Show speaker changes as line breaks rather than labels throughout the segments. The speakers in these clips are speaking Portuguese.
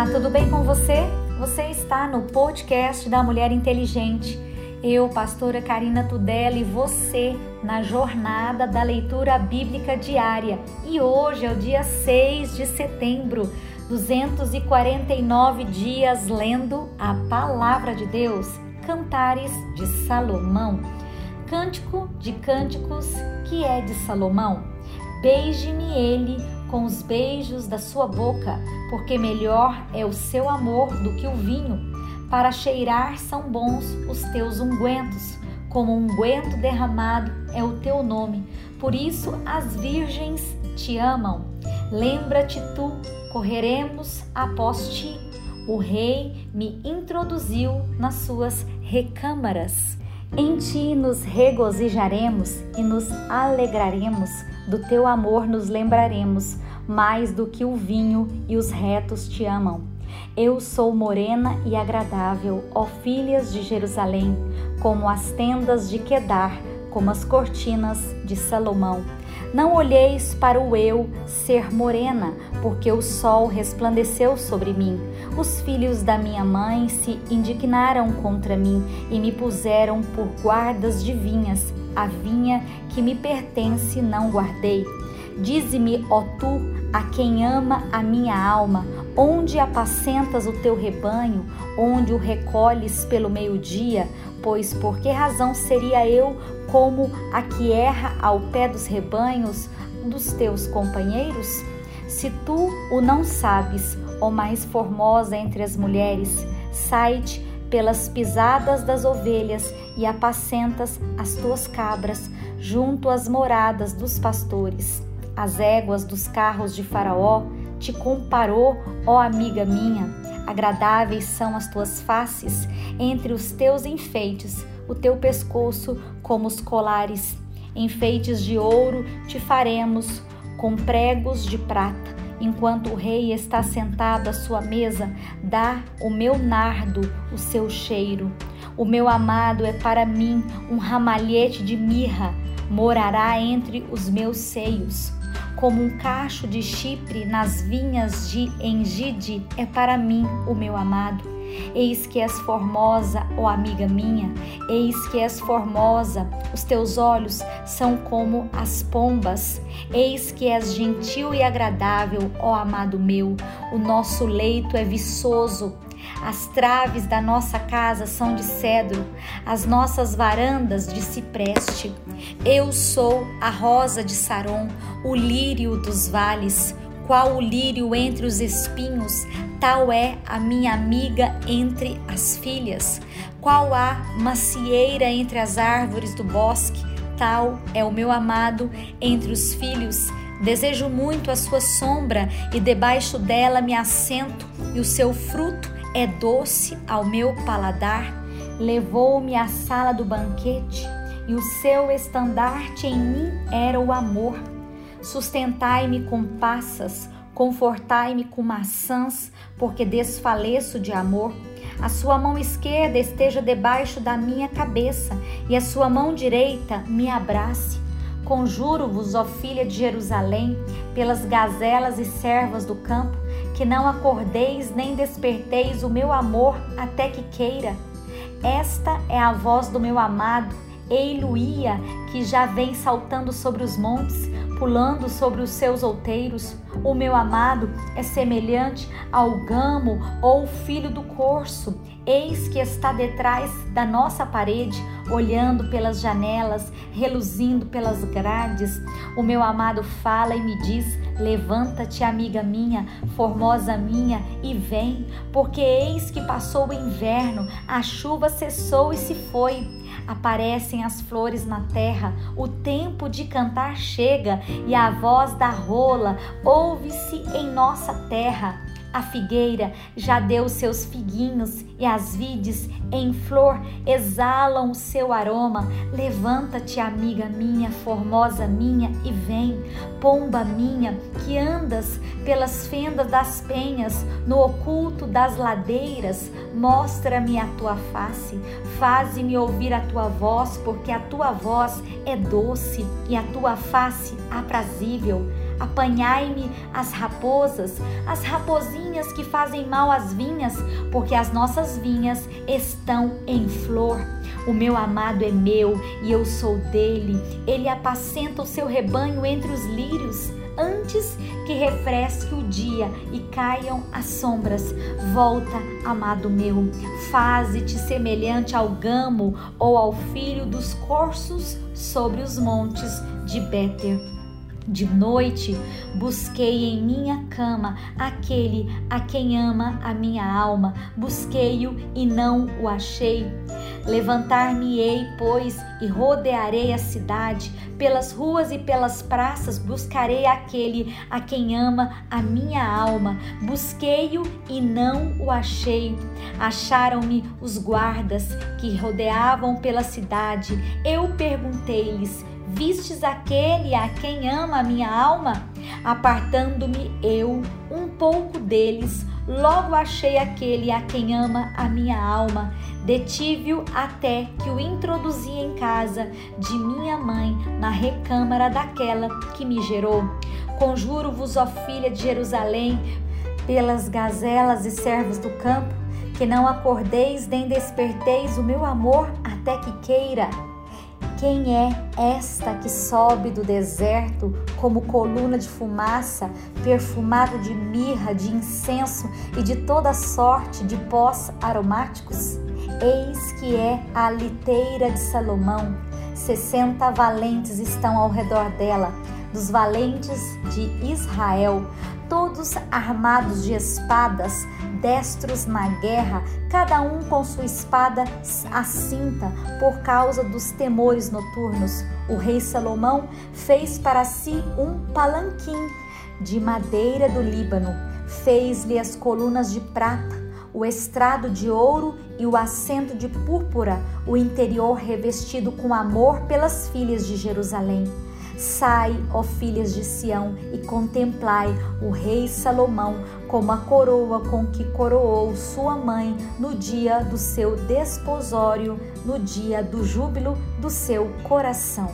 Olá, tudo bem com você? Você está no podcast da Mulher Inteligente. Eu, pastora Karina Tudela, e você na jornada da leitura bíblica diária. E hoje é o dia 6 de setembro, 249 dias lendo a palavra de Deus. Cantares de Salomão. Cântico de Cânticos, que é de Salomão. Beije-me ele com os beijos da sua boca, porque melhor é o seu amor do que o vinho. Para cheirar são bons os teus ungüentos, como um unguento derramado é o teu nome. Por isso as virgens te amam. Lembra-te tu, correremos após ti. O rei me introduziu nas suas recâmaras. Em ti nos regozijaremos e nos alegraremos, do teu amor nos lembraremos, mais do que o vinho e os retos te amam. Eu sou morena e agradável, ó filhas de Jerusalém, como as tendas de Quedar, como as cortinas de Salomão. Não olheis para o eu ser morena, porque o sol resplandeceu sobre mim. Os filhos da minha mãe se indignaram contra mim e me puseram por guardas de vinhas. A vinha que me pertence não guardei. Dize-me, ó tu, a quem ama a minha alma, onde apacentas o teu rebanho, onde o recolhes pelo meio-dia, pois por que razão seria eu como a que erra ao pé dos rebanhos dos teus companheiros? Se tu o não sabes, ó mais formosa entre as mulheres, sai-te pelas pisadas das ovelhas e apacentas as tuas cabras junto às moradas dos pastores. As éguas dos carros de Faraó te comparou, ó amiga minha. Agradáveis são as tuas faces entre os teus enfeites, o teu pescoço como os colares. Enfeites de ouro te faremos com pregos de prata. Enquanto o rei está sentado à sua mesa, dá o meu nardo o seu cheiro. O meu amado é para mim um ramalhete de mirra, morará entre os meus seios como um cacho de Chipre nas vinhas de Engide é para mim o meu amado. Eis que és formosa, ó amiga minha, eis que és formosa, os teus olhos são como as pombas. Eis que és gentil e agradável, ó amado meu, o nosso leito é viçoso, as traves da nossa casa são de cedro, as nossas varandas de cipreste. Eu sou a rosa de Saron, o lírio dos vales. Qual o lírio entre os espinhos, tal é a minha amiga entre as filhas. Qual a macieira entre as árvores do bosque, tal é o meu amado entre os filhos. Desejo muito a sua sombra e debaixo dela me assento, e o seu fruto é doce ao meu paladar. Levou-me à sala do banquete e o seu estandarte em mim era o amor. Sustentai-me com passas, confortai-me com maçãs, porque desfaleço de amor. A sua mão esquerda esteja debaixo da minha cabeça e a sua mão direita me abrace. Conjuro-vos, ó filha de Jerusalém, pelas gazelas e servas do campo, que não acordeis nem desperteis o meu amor até que queira. Esta é a voz do meu amado, Eiluia, que já vem saltando sobre os montes, pulando sobre os seus outeiros. O meu amado é semelhante ao gamo ou filho do corso. Eis que está detrás da nossa parede, olhando pelas janelas, reluzindo pelas grades. O meu amado fala e me diz: Levanta-te, amiga minha, formosa minha, e vem, porque eis que passou o inverno, a chuva cessou e se foi. Aparecem as flores na terra, o tempo de cantar chega, e a voz da rola ouve-se em nossa terra. A figueira já deu seus figuinhos e as vides em flor exalam o seu aroma. Levanta-te, amiga minha, formosa minha, e vem, pomba minha, que andas pelas fendas das penhas, no oculto das ladeiras. Mostra-me a tua face, faze-me ouvir a tua voz, porque a tua voz é doce e a tua face aprazível. Apanhai-me as raposas, as raposinhas que fazem mal às vinhas, porque as nossas vinhas estão em flor. O meu amado é meu e eu sou dele. Ele apacenta o seu rebanho entre os lírios antes que refresque o dia e caiam as sombras. Volta, amado meu, faze-te semelhante ao gamo ou ao filho dos corços sobre os montes de Béter. De noite busquei em minha cama aquele a quem ama a minha alma, busquei-o e não o achei. Levantar-me-ei, pois, e rodearei a cidade, pelas ruas e pelas praças buscarei aquele a quem ama a minha alma. Busquei-o e não o achei. Acharam-me os guardas que rodeavam pela cidade. Eu perguntei-lhes: Vistes aquele a quem ama a minha alma? Apartando-me eu um pouco deles, logo achei aquele a quem ama a minha alma. Detive-o até que o introduzi em casa de minha mãe, na recâmara daquela que me gerou. Conjuro-vos, ó filha de Jerusalém, pelas gazelas e servos do campo, que não acordeis nem desperteis o meu amor até que queira quem é esta que sobe do deserto como coluna de fumaça, perfumada de mirra, de incenso e de toda sorte de pós aromáticos? Eis que é a liteira de Salomão. Sessenta valentes estão ao redor dela, dos valentes de Israel, todos armados de espadas, destros na guerra, cada um com sua espada à cinta, por causa dos temores noturnos. O rei Salomão fez para si um palanquim de madeira do Líbano, fez-lhe as colunas de prata, o estrado de ouro e o assento de púrpura, o interior revestido com amor pelas filhas de Jerusalém. Sai, ó filhas de Sião, e contemplai o rei Salomão como a coroa com que coroou sua mãe no dia do seu desposório, no dia do júbilo do seu coração.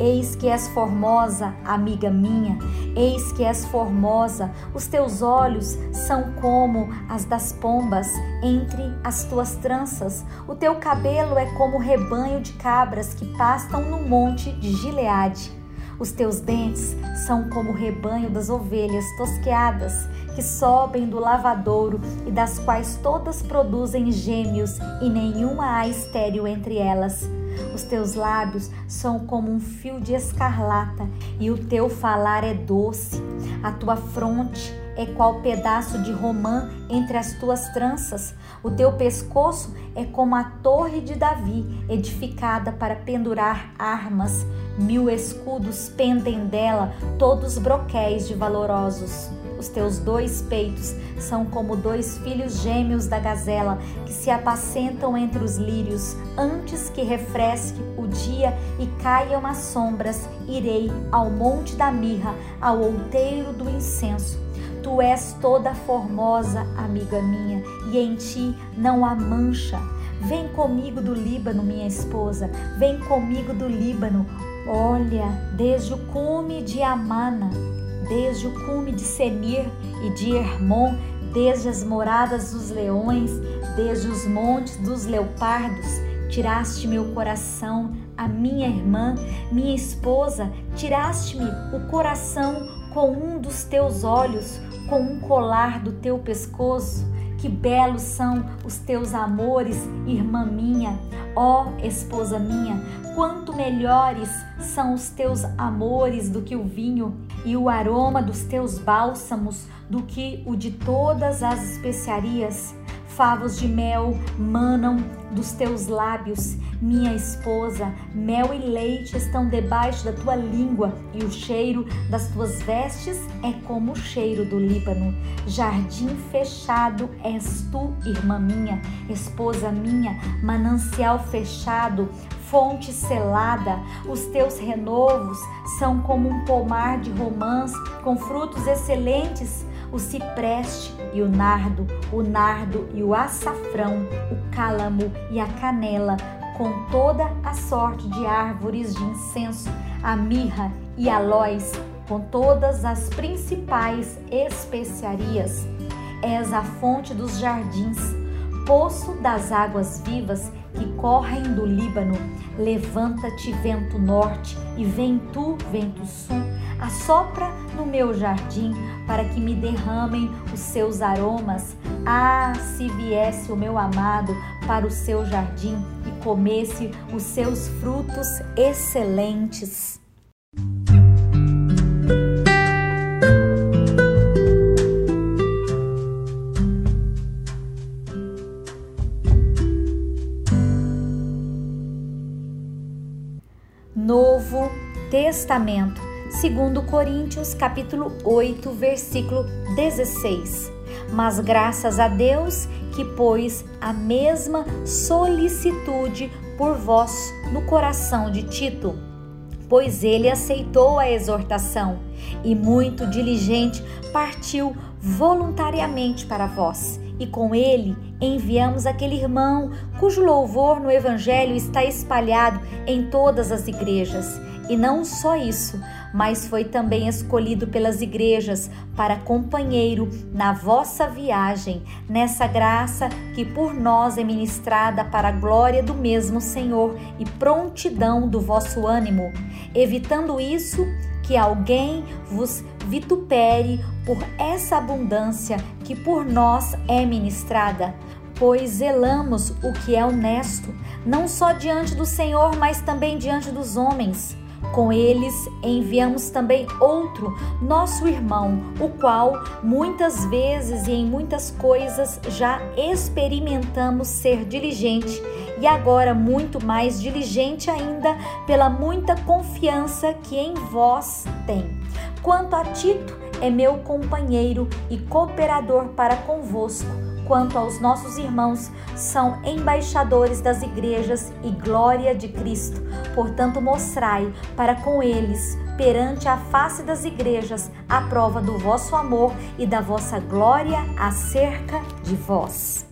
Eis que és formosa, amiga minha, eis que és formosa, os teus olhos são como as das pombas entre as tuas tranças, o teu cabelo é como o rebanho de cabras que pastam no monte de Gileade. Os teus dentes são como o rebanho das ovelhas tosqueadas que sobem do lavadouro e das quais todas produzem gêmeos e nenhuma há estéril entre elas. Os teus lábios são como um fio de escarlata e o teu falar é doce. A tua fronte é qual pedaço de romã entre as tuas tranças. O teu pescoço é como a torre de Davi, edificada para pendurar armas. Mil escudos pendem dela, todos broquéis de valorosos. Os teus dois peitos são como dois filhos gêmeos da gazela que se apacentam entre os lírios. Antes que refresque o dia e caiam as sombras, irei ao monte da mirra, ao outeiro do incenso Tu és toda formosa, amiga minha, e em ti não há mancha. Vem comigo do Líbano, minha esposa, vem comigo do Líbano. Olha, desde o cume de Amana, desde o cume de Senir e de Hermon, desde as moradas dos leões, desde os montes dos leopardos, tiraste meu coração, a minha irmã, minha esposa, tiraste-me o coração com um dos teus olhos, com um colar do teu pescoço. Que belos são os teus amores, irmã minha, ó esposa minha, quanto melhores são os teus amores do que o vinho, e o aroma dos teus bálsamos do que o de todas as especiarias favos de mel manam dos teus lábios, minha esposa, mel e leite estão debaixo da tua língua, e o cheiro das tuas vestes é como o cheiro do Líbano. Jardim fechado és tu, irmã minha, esposa minha, manancial fechado, fonte selada, os teus renovos são como um pomar de romãs com frutos excelentes o cipreste e o nardo, o nardo e o açafrão, o cálamo e a canela, com toda a sorte de árvores de incenso, a mirra e aloés, com todas as principais especiarias. És a fonte dos jardins, poço das águas vivas que correm do Líbano. Levanta-te, vento norte, e vem tu, vento sul, assopra no meu jardim, para que me derramem os seus aromas. Ah, se viesse o meu amado para o seu jardim e comesse os seus frutos excelentes. Testamento, segundo Coríntios, capítulo 8, versículo 16. Mas graças a Deus que pôs a mesma solicitude por vós no coração de Tito, pois ele aceitou a exortação e muito diligente partiu voluntariamente para vós e com ele enviamos aquele irmão cujo louvor no Evangelho está espalhado em todas as igrejas. E não só isso, mas foi também escolhido pelas igrejas para companheiro na vossa viagem, nessa graça que por nós é ministrada para a glória do mesmo Senhor e prontidão do vosso ânimo. Evitando isso, que alguém vos vitupere por essa abundância que por nós é ministrada, pois zelamos o que é honesto, não só diante do Senhor, mas também diante dos homens. Com eles enviamos também outro, nosso irmão, o qual muitas vezes e em muitas coisas já experimentamos ser diligente e agora muito mais diligente ainda pela muita confiança que em vós tem. Quanto a Tito, é meu companheiro e cooperador para convosco. Quanto aos nossos irmãos, são embaixadores das igrejas e glória de Cristo. Portanto, mostrai para com eles, perante a face das igrejas, a prova do vosso amor e da vossa glória acerca de vós.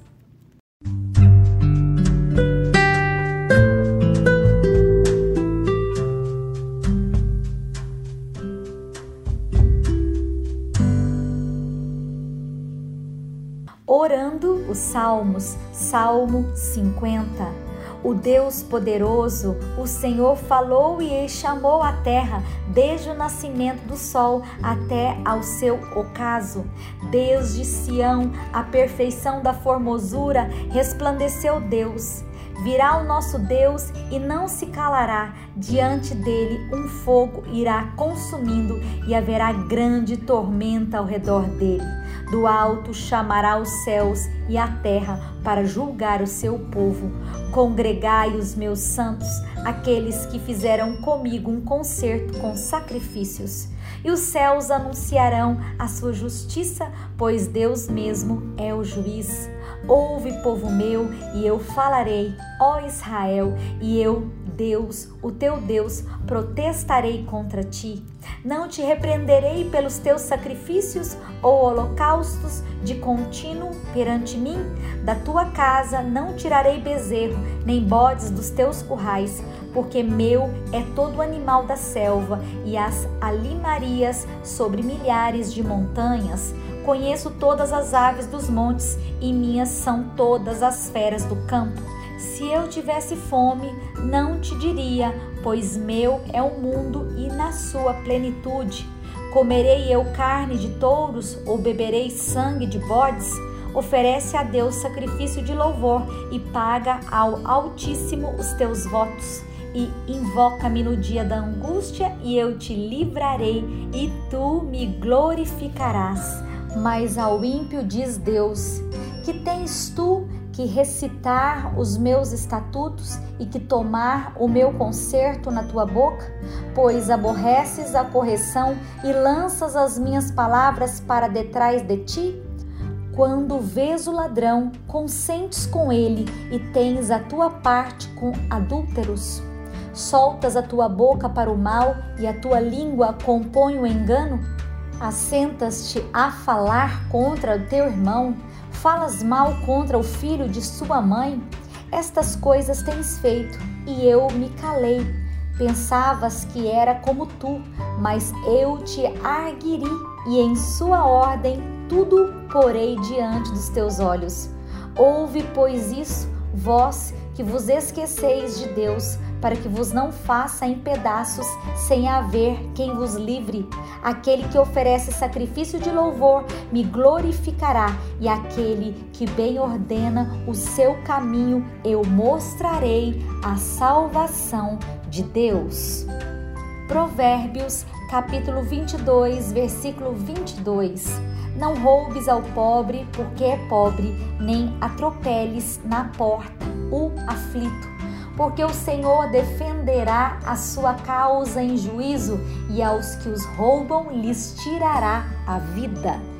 Orando os Salmos, Salmo 50. O Deus poderoso, o Senhor falou e chamou a terra, desde o nascimento do sol até ao seu ocaso. Desde Sião, a perfeição da formosura, resplandeceu Deus. Virá o nosso Deus e não se calará, diante dele um fogo irá consumindo e haverá grande tormenta ao redor dele. Do alto chamará os céus e a terra para julgar o seu povo. Congregai os meus santos, aqueles que fizeram comigo um concerto com sacrifícios. E os céus anunciarão a sua justiça, pois Deus mesmo é o juiz. Ouve, povo meu, e eu falarei, ó Israel, e eu, Deus, o teu Deus, protestarei contra ti. Não te repreenderei pelos teus sacrifícios ou holocaustos de contínuo perante mim. Da tua casa não tirarei bezerro, nem bodes dos teus currais, porque meu é todo animal da selva e as alimarias sobre milhares de montanhas. Conheço todas as aves dos montes e minhas são todas as feras do campo. Se eu tivesse fome, não te diria, pois meu é o mundo e na sua plenitude. Comerei eu carne de touros ou beberei sangue de bodes? Oferece a Deus sacrifício de louvor e paga ao Altíssimo os teus votos e invoca-me no dia da angústia, e eu te livrarei, e tu me glorificarás. Mas ao ímpio diz Deus: Que tens tu que recitar os meus estatutos e que tomar o meu conserto na tua boca? Pois aborreces a correção e lanças as minhas palavras para detrás de ti? Quando vês o ladrão, consentes com ele e tens a tua parte com adúlteros? soltas a tua boca para o mal e a tua língua compõe o engano? Assentas-te a falar contra o teu irmão, falas mal contra o filho de sua mãe? Estas coisas tens feito, e eu me calei. Pensavas que era como tu, mas eu te arguiri e em sua ordem tudo porei diante dos teus olhos. Ouve, pois, isso, vós que vos esqueceis de Deus, para que vos não faça em pedaços, sem haver quem vos livre. Aquele que oferece sacrifício de louvor me glorificará, e aquele que bem ordena o seu caminho, eu mostrarei a salvação de Deus. Provérbios, capítulo 22, versículo 22. Não roubes ao pobre porque é pobre, nem atropeles na porta o aflito porque o Senhor defenderá a sua causa em juízo e aos que os roubam lhes tirará a vida.